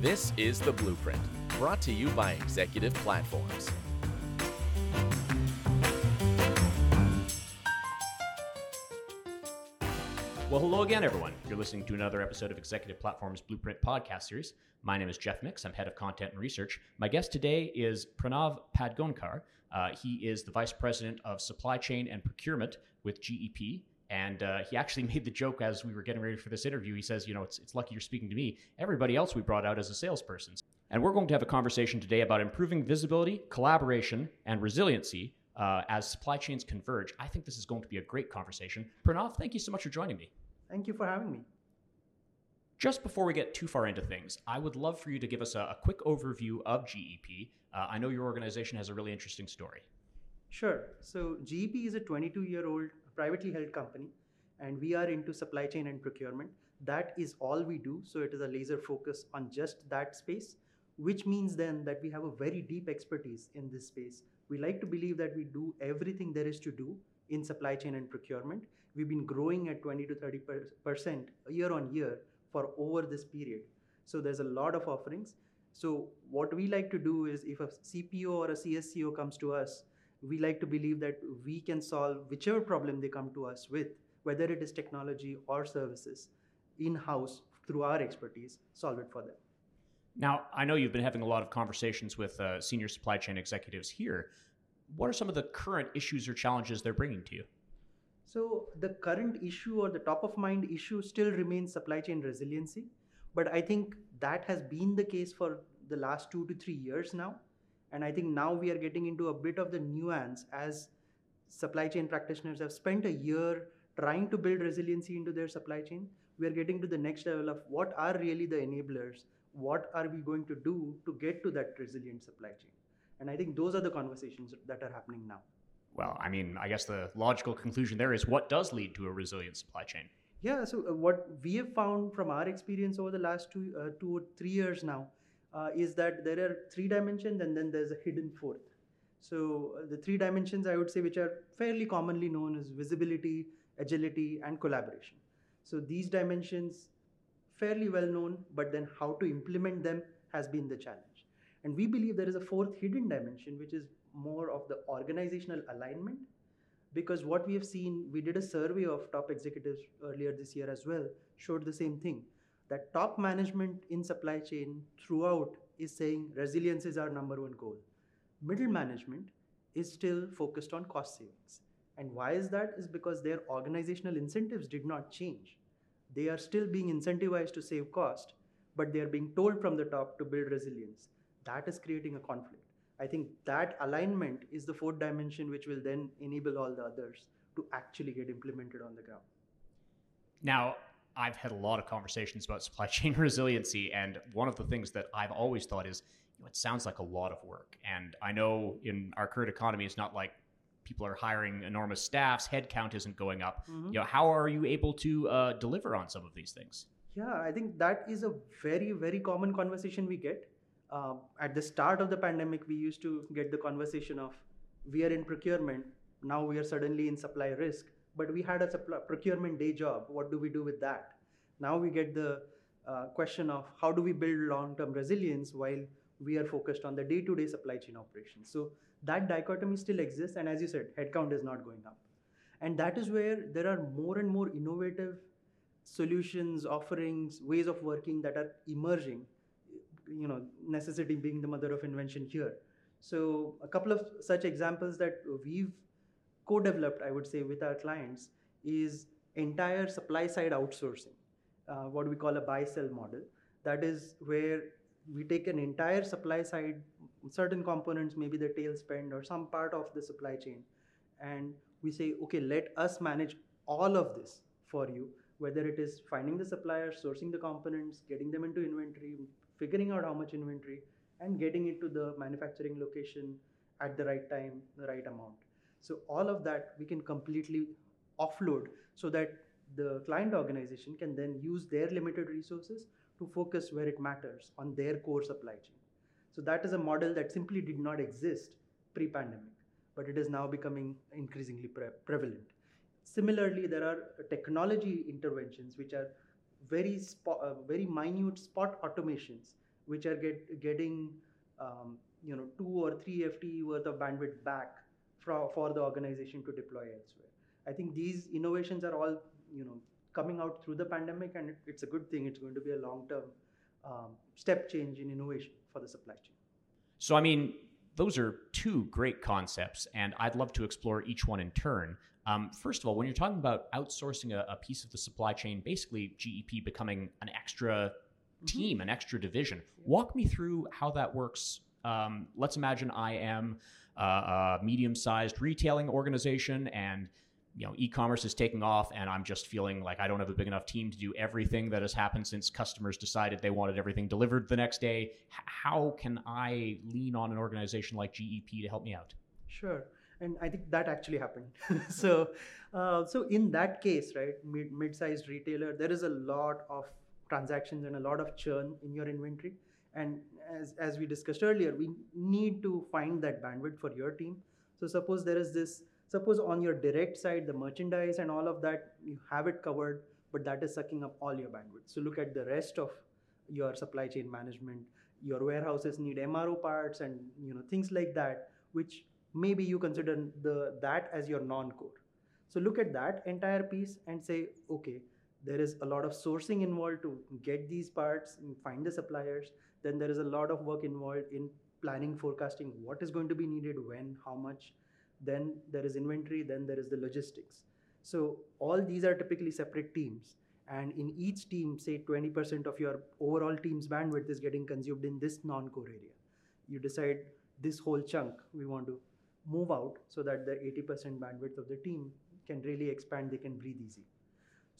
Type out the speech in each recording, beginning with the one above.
This is The Blueprint, brought to you by Executive Platforms. Well, hello again, everyone. You're listening to another episode of Executive Platform's Blueprint podcast series. My name is Jeff Mix. I'm head of content and research. My guest today is Pranav Padgaonkar. Uh, he is the vice president of supply chain and procurement with GEP. And uh, he actually made the joke as we were getting ready for this interview. He says, You know, it's, it's lucky you're speaking to me. Everybody else we brought out as a salesperson. And we're going to have a conversation today about improving visibility, collaboration, and resiliency uh, as supply chains converge. I think this is going to be a great conversation. Pranav, thank you so much for joining me. Thank you for having me. Just before we get too far into things, I would love for you to give us a, a quick overview of GEP. Uh, I know your organization has a really interesting story. Sure. So, GEP is a 22 year old privately held company, and we are into supply chain and procurement. That is all we do. So, it is a laser focus on just that space, which means then that we have a very deep expertise in this space. We like to believe that we do everything there is to do in supply chain and procurement. We've been growing at 20 to 30 percent year on year for over this period. So there's a lot of offerings. So what we like to do is if a CPO or a CSCO comes to us, we like to believe that we can solve whichever problem they come to us with, whether it is technology or services, in-house through our expertise, solve it for them. Now, I know you've been having a lot of conversations with uh, senior supply chain executives here. What are some of the current issues or challenges they're bringing to you? So, the current issue or the top of mind issue still remains supply chain resiliency. But I think that has been the case for the last two to three years now. And I think now we are getting into a bit of the nuance as supply chain practitioners have spent a year trying to build resiliency into their supply chain. We are getting to the next level of what are really the enablers? What are we going to do to get to that resilient supply chain? And I think those are the conversations that are happening now. Well, I mean, I guess the logical conclusion there is what does lead to a resilient supply chain? Yeah, so uh, what we have found from our experience over the last two, uh, two or three years now uh, is that there are three dimensions and then there's a hidden fourth. So uh, the three dimensions I would say which are fairly commonly known as visibility, agility, and collaboration. So these dimensions fairly well known, but then how to implement them has been the challenge. And we believe there is a fourth hidden dimension, which is more of the organizational alignment. Because what we have seen, we did a survey of top executives earlier this year as well, showed the same thing that top management in supply chain throughout is saying resilience is our number one goal. Middle management is still focused on cost savings. And why is that? Is because their organizational incentives did not change. They are still being incentivized to save cost, but they are being told from the top to build resilience that is creating a conflict. I think that alignment is the fourth dimension which will then enable all the others to actually get implemented on the ground. Now, I've had a lot of conversations about supply chain resiliency, and one of the things that I've always thought is, you know, it sounds like a lot of work. And I know in our current economy, it's not like people are hiring enormous staffs, headcount isn't going up. Mm-hmm. You know, how are you able to uh, deliver on some of these things? Yeah, I think that is a very, very common conversation we get uh, at the start of the pandemic, we used to get the conversation of we are in procurement, now we are suddenly in supply risk, but we had a procurement day job. What do we do with that? Now we get the uh, question of how do we build long term resilience while we are focused on the day to day supply chain operations. So that dichotomy still exists, and as you said, headcount is not going up. And that is where there are more and more innovative solutions, offerings, ways of working that are emerging you know necessity being the mother of invention here so a couple of such examples that we've co-developed i would say with our clients is entire supply side outsourcing uh, what we call a buy sell model that is where we take an entire supply side certain components maybe the tail spend or some part of the supply chain and we say okay let us manage all of this for you whether it is finding the suppliers sourcing the components getting them into inventory figuring out how much inventory and getting it to the manufacturing location at the right time, the right amount. So all of that we can completely offload so that the client organization can then use their limited resources to focus where it matters on their core supply chain. So that is a model that simply did not exist pre-pandemic, but it is now becoming increasingly pre- prevalent. Similarly, there are technology interventions which are very spot, uh, very minute spot automations which are get, getting um, you know two or three FTE worth of bandwidth back for, for the organization to deploy elsewhere. I think these innovations are all you know coming out through the pandemic, and it, it's a good thing. It's going to be a long-term um, step change in innovation for the supply chain. So, I mean, those are two great concepts, and I'd love to explore each one in turn. Um, first of all, when you're talking about outsourcing a, a, piece of the supply chain, basically GEP becoming an extra mm-hmm. team, mm-hmm. an extra division, walk me through how that works. Um, let's imagine I am a medium sized retailing organization and you know e-commerce is taking off and i'm just feeling like i don't have a big enough team to do everything that has happened since customers decided they wanted everything delivered the next day. How can i lean on an organization like gep to help me out? Sure. And i think that actually happened. So uh, so in that case right mid- mid-sized retailer there is a lot of transactions and a lot of churn in your inventory and as, as we discussed earlier we need to find that bandwidth for your team. So suppose there is this suppose on your direct side the merchandise and all of that you have it covered but that is sucking up all your bandwidth. So look at the rest of your supply chain management your warehouses need mro parts and you know things like that which maybe you consider the that as your non-core. So look at that entire piece and say okay there is a lot of sourcing involved to get these parts and find the suppliers then there is a lot of work involved in planning forecasting what is going to be needed when how much then there is inventory, then there is the logistics. So all these are typically separate teams. And in each team, say 20% of your overall team's bandwidth is getting consumed in this non-core area. You decide this whole chunk we want to move out so that the 80% bandwidth of the team can really expand, they can breathe easy.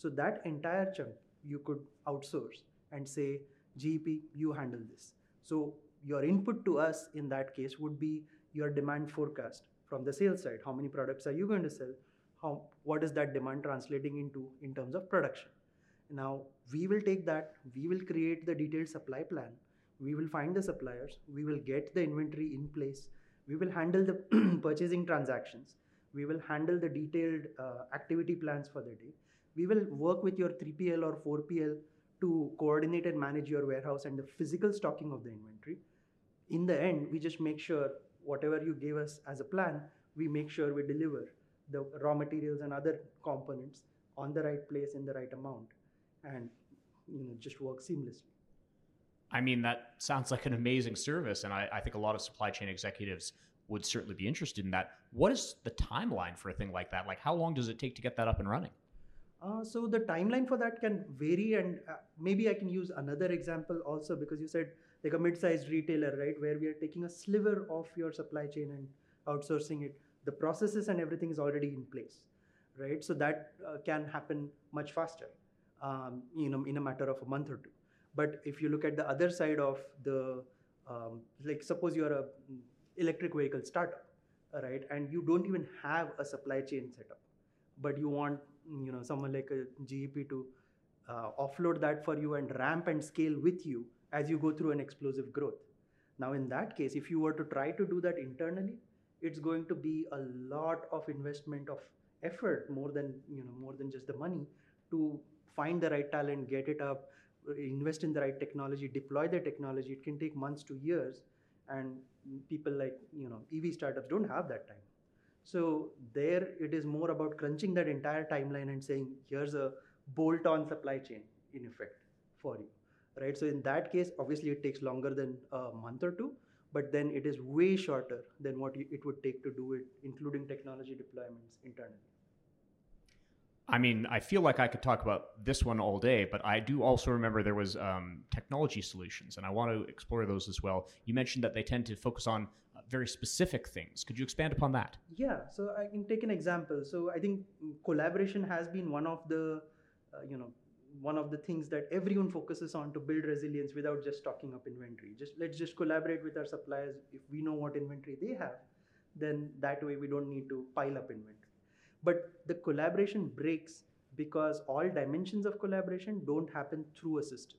So that entire chunk you could outsource and say, GEP, you handle this. So your input to us in that case would be your demand forecast from the sales side. How many products are you going to sell? How what is that demand translating into in terms of production? Now we will take that we will create the detailed supply plan we will find the suppliers we will get the inventory in place we will handle the purchasing transactions we will handle the detailed uh, activity plans for the day we will work with your 3pl or 4pl to coordinate and manage your warehouse and the physical stocking of the inventory in the end we just make sure whatever you gave us as a plan, we make sure we deliver the raw materials and other components on the right place in the right amount and you know just work seamlessly. I mean, that sounds like an amazing service, and I, I think a lot of supply chain executives would certainly be interested in that. What is the timeline for a thing like that? Like, how long does it take to get that up and running? Uh, so the timeline for that can vary, and uh, maybe I can use another example also because you said like a mid-sized retailer, right, where we are taking a sliver of your supply chain and outsourcing it. The processes and everything is already in place, right? So that uh, can happen much faster, um, you know, in a matter of a month or two. But if you look at the other side of the, um, like suppose you're a electric vehicle startup, right, and you don't even have a supply chain setup, but you want, you know, someone like a GEP to uh, offload that for you and ramp and scale with you as you go through an explosive growth. Now, in that case, if you were to try to do that internally, it's going to be a lot of investment of effort more than you know more than just the money to find the right talent get it up invest in the right technology deploy the technology it can take months to years and people like you know ev startups don't have that time so there it is more about crunching that entire timeline and saying here's a bolt on supply chain in effect for you right? So in that case, obviously it takes longer than a month or two, but then it is way shorter than what it would take to do it, including technology deployments internally. I mean, I feel like I could talk about this one all day, but I do also remember there was um, technology solutions, and I want to explore those as well. You mentioned that they tend to focus on very specific things. Could you expand upon that? Yeah, so I can take an example. So I think collaboration has been one of the, uh, you know, one of the things that everyone focuses on to build resilience without just stocking up inventory. Just let's just collaborate with our suppliers. If we know what inventory they have, then that way we don't need to pile up inventory. But the collaboration breaks because all dimensions of collaboration don't happen through a system.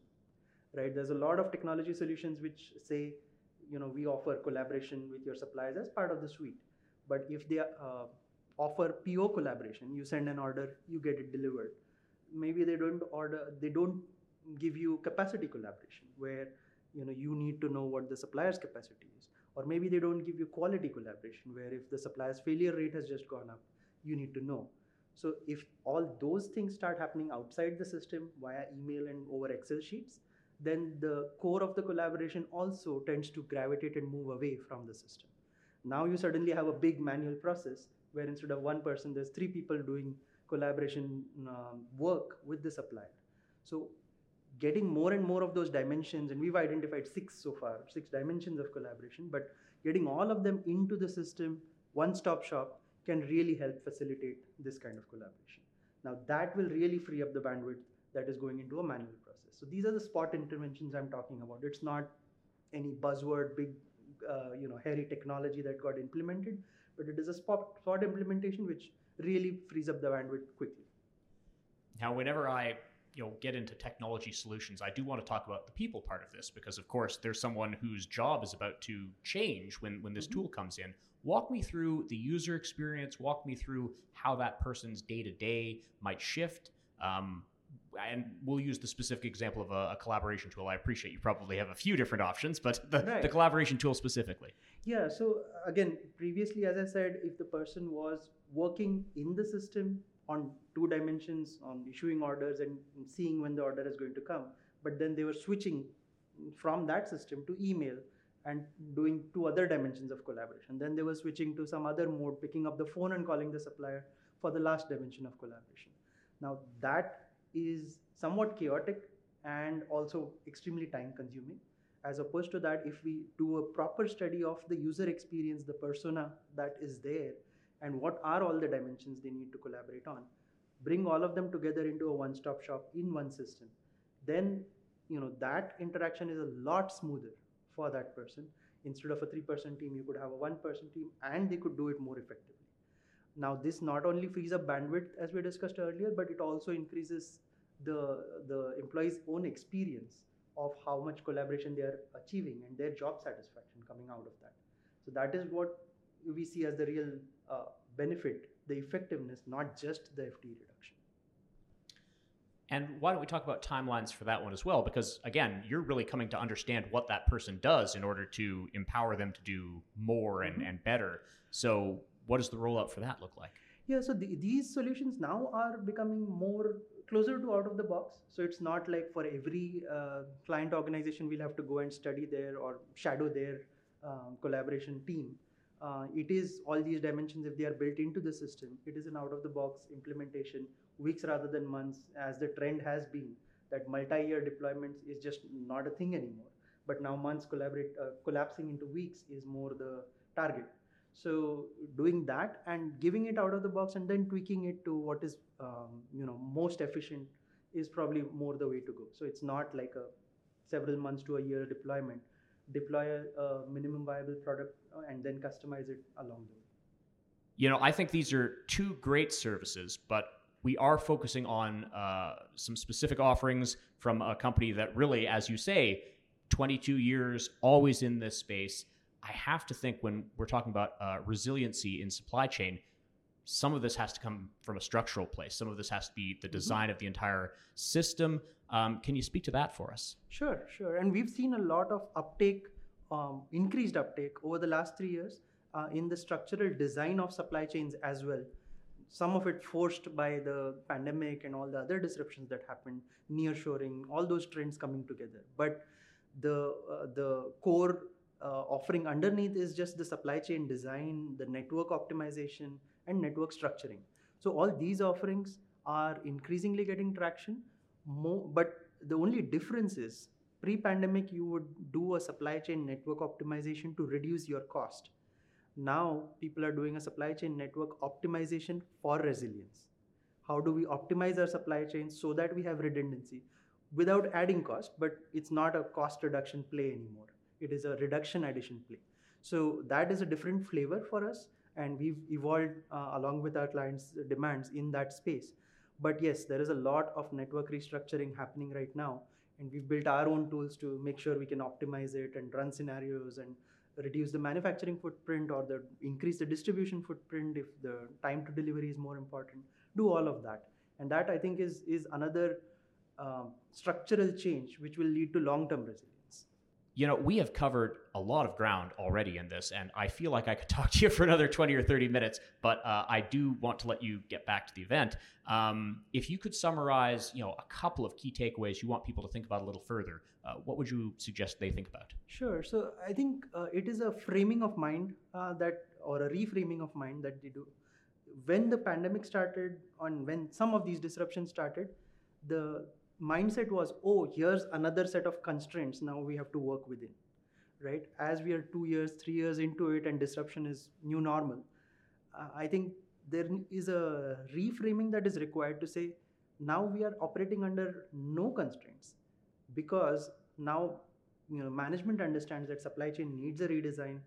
Right? There's a lot of technology solutions which say, you know, we offer collaboration with your suppliers as part of the suite. But if they uh, offer PO collaboration, you send an order, you get it delivered. Maybe they don't order they don't give you capacity collaboration where you know you need to know what the supplier's capacity is. Or maybe they don't give you quality collaboration where if the supplier's failure rate has just gone up you need to know. So if all those things start happening outside the system via email and over excel sheets then the core of the collaboration also tends to gravitate and move away from the system now you suddenly have a big manual process where instead of one person there's three people doing collaboration um, work with the supplier so getting more and more of those dimensions, and we've identified six so far, six dimensions of collaboration, but getting all of them into the system, one stop shop, can really help facilitate this kind of collaboration. Now, that will really free up the bandwidth that is going into a manual process. So, these are the spot interventions I'm talking about. It's not any buzzword, big, uh, you know, hairy technology that got implemented, but it is a spot, spot implementation which really frees up the bandwidth quickly. Now, whenever I you know get into technology solutions i do want to talk about the people part of this because of course there's someone whose job is about to change when when this mm-hmm. tool comes in walk me through the user experience walk me through how that person's day to day might shift um, and we'll use the specific example of a, a, collaboration tool. I appreciate you probably have a few different options, but the, right. the collaboration tool specifically. Yeah. So uh, again, previously, as I said, if the person was working in the system on two dimensions on issuing orders and seeing when the order is going to come but then they were switching from that system to email and doing two other dimensions of collaboration then they were switching to some other mode picking up the phone and calling the supplier for the last dimension of collaboration now that is somewhat chaotic and also extremely time consuming. As opposed to that if we do a proper study of the user experience the persona that is there and what are all the dimensions they need to collaborate on bring all of them together into a one stop shop in one system then you know that interaction is a lot smoother for that person. Instead of a three person team you could have a one person team and they could do it more effectively now this not only frees up bandwidth as we discussed earlier but it also increases the the employee's own experience of how much collaboration they are achieving and their job satisfaction coming out of that so that is what we see as the real uh, benefit, the effectiveness, not just the FTE reduction. And why don't we talk about timelines for that one as well? Because again, you're really coming to understand what that person does in order to empower them to do more and, mm-hmm. and better. So, what does the rollout for that look like? Yeah, so the, these solutions now are becoming more closer to out of the box. So, it's not like for every uh, client organization, we'll have to go and study there or shadow their um, collaboration team uh, it is all these dimensions if they are built into the system it is an out of the box implementation weeks rather than months as the trend has been that multi-year deployments is just not a thing anymore but now months collaborate uh, collapsing into weeks is more the target so doing that and giving it out of the box and then tweaking it to what is um, you know most efficient is probably more the way to go so it's not like a several months to a year deployment deploy a, a minimum viable product uh, and then customize it along the way. You know, I think these are two great services, but we are focusing on uh, some specific offerings from a company that really, as you say, 22 years, always in this space. I have to think when we're talking about uh, resiliency in supply chain, some of this has to come from a structural place. Some of this has to be the mm-hmm. design mm-hmm. of the entire system. Um, can you speak to that for us? Sure, sure. And we've seen a lot of uptake, um, increased uptake over the last three years uh, in the structural design of supply chains as well. Some of it forced by the pandemic and all the other disruptions that happened, nearshoring, all those trends coming together. But the uh, the core uh, offering underneath is just the supply chain design, the network optimization, and network structuring. So all these offerings are increasingly getting traction. More, but the only difference is pre-pandemic you would do a supply chain network optimization to reduce your cost. Now people are doing a supply chain network optimization for resilience. How do we optimize our supply chain so that we have redundancy without adding cost, but it's not a cost reduction play anymore. It is a reduction addition play. So that is a different flavor for us and we've evolved uh, along with our clients' demands in that space. But yes, there is a lot of network restructuring happening right now, and we've built our own tools to make sure we can optimize it and run scenarios and reduce the manufacturing footprint or the increase the distribution footprint if the time to delivery is more important. Do all of that, and that I think is is another um, structural change which will lead to long-term resilience. You know, we have covered a lot of ground already in this, and I feel like I could talk to you for another 20 or 30 minutes, but uh, I do want to let you get back to the event. Um, if you could summarize, you know, a couple of key takeaways you want people to think about a little further, uh, what would you suggest they think about? Sure. So I think uh, it is a framing of mind uh, that, or a reframing of mind that they do. When the pandemic started, on when some of these disruptions started, the mindset was, oh, here's another set of constraints now we have to work within, right? As we are two years, three years into it, and disruption is new normal, uh, I think there is a reframing that is required to say, now we are operating under no constraints because now you know management understands that supply chain needs a redesign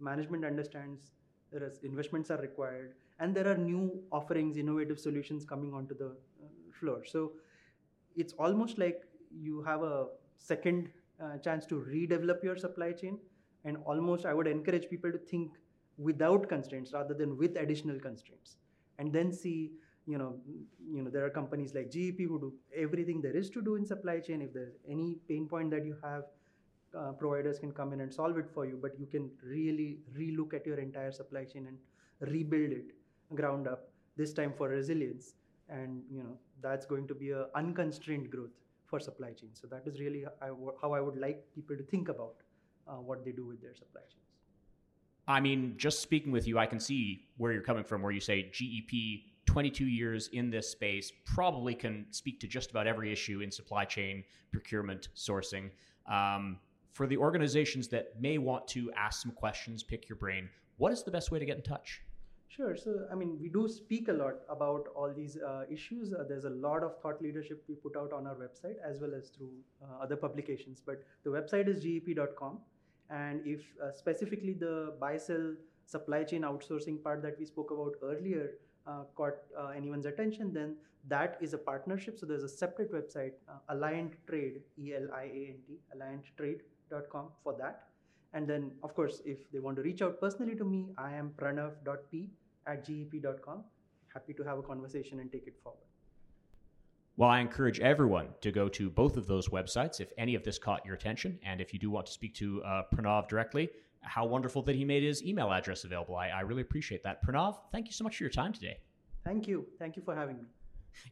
management understands there is investments are required and there are new offerings innovative solutions coming onto the uh, floor so it's almost like you have a second uh, chance to redevelop your supply chain and almost i would encourage people to think without constraints rather than with additional constraints. And then see you know you know there are companies like gep who do everything there is to do in supply chain. If there's any pain point that you have uh, providers can come in and solve it for you but you can really relook at your entire supply chain and rebuild it ground up this time for resilience and you know that's going to be a unconstrained growth for supply chain. So that is really how i would like people to think about uh, what they do with their supply chains. I mean just speaking with you i can see where you're coming from where you say gep 22 years in this space probably can speak to just about every issue in supply chain procurement sourcing. Um, for the organizations that may want to ask some questions pick your brain what is the best way to get in touch Sure. So, I mean, we do speak a lot about all these uh, issues. Uh, there's a lot of thought leadership we put out on our website as well as through uh, other publications. But the website is gep.com. And if uh, specifically the buy sell supply chain outsourcing part that we spoke about earlier uh, caught uh, anyone's attention, then that is a partnership. So, there's a separate website, Eliant Trade, E L I A N T, elianttrade.com for that. And then, of course, if they want to reach out personally to me, I am pranav.p at gep.com. Happy to have a conversation and take it forward. Well, I encourage everyone to go to both of those websites if any of this caught your attention. And if you do want to speak to uh, Pranav directly, how wonderful that he made his email address available. I, I really appreciate that. Pranav, thank you so much for your time today. Thank you. Thank you for having me.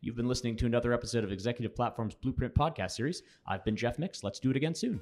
You've been listening to another episode of Executive Platform's Blueprint podcast series. I've been Jeff Mix. Let's do it again soon.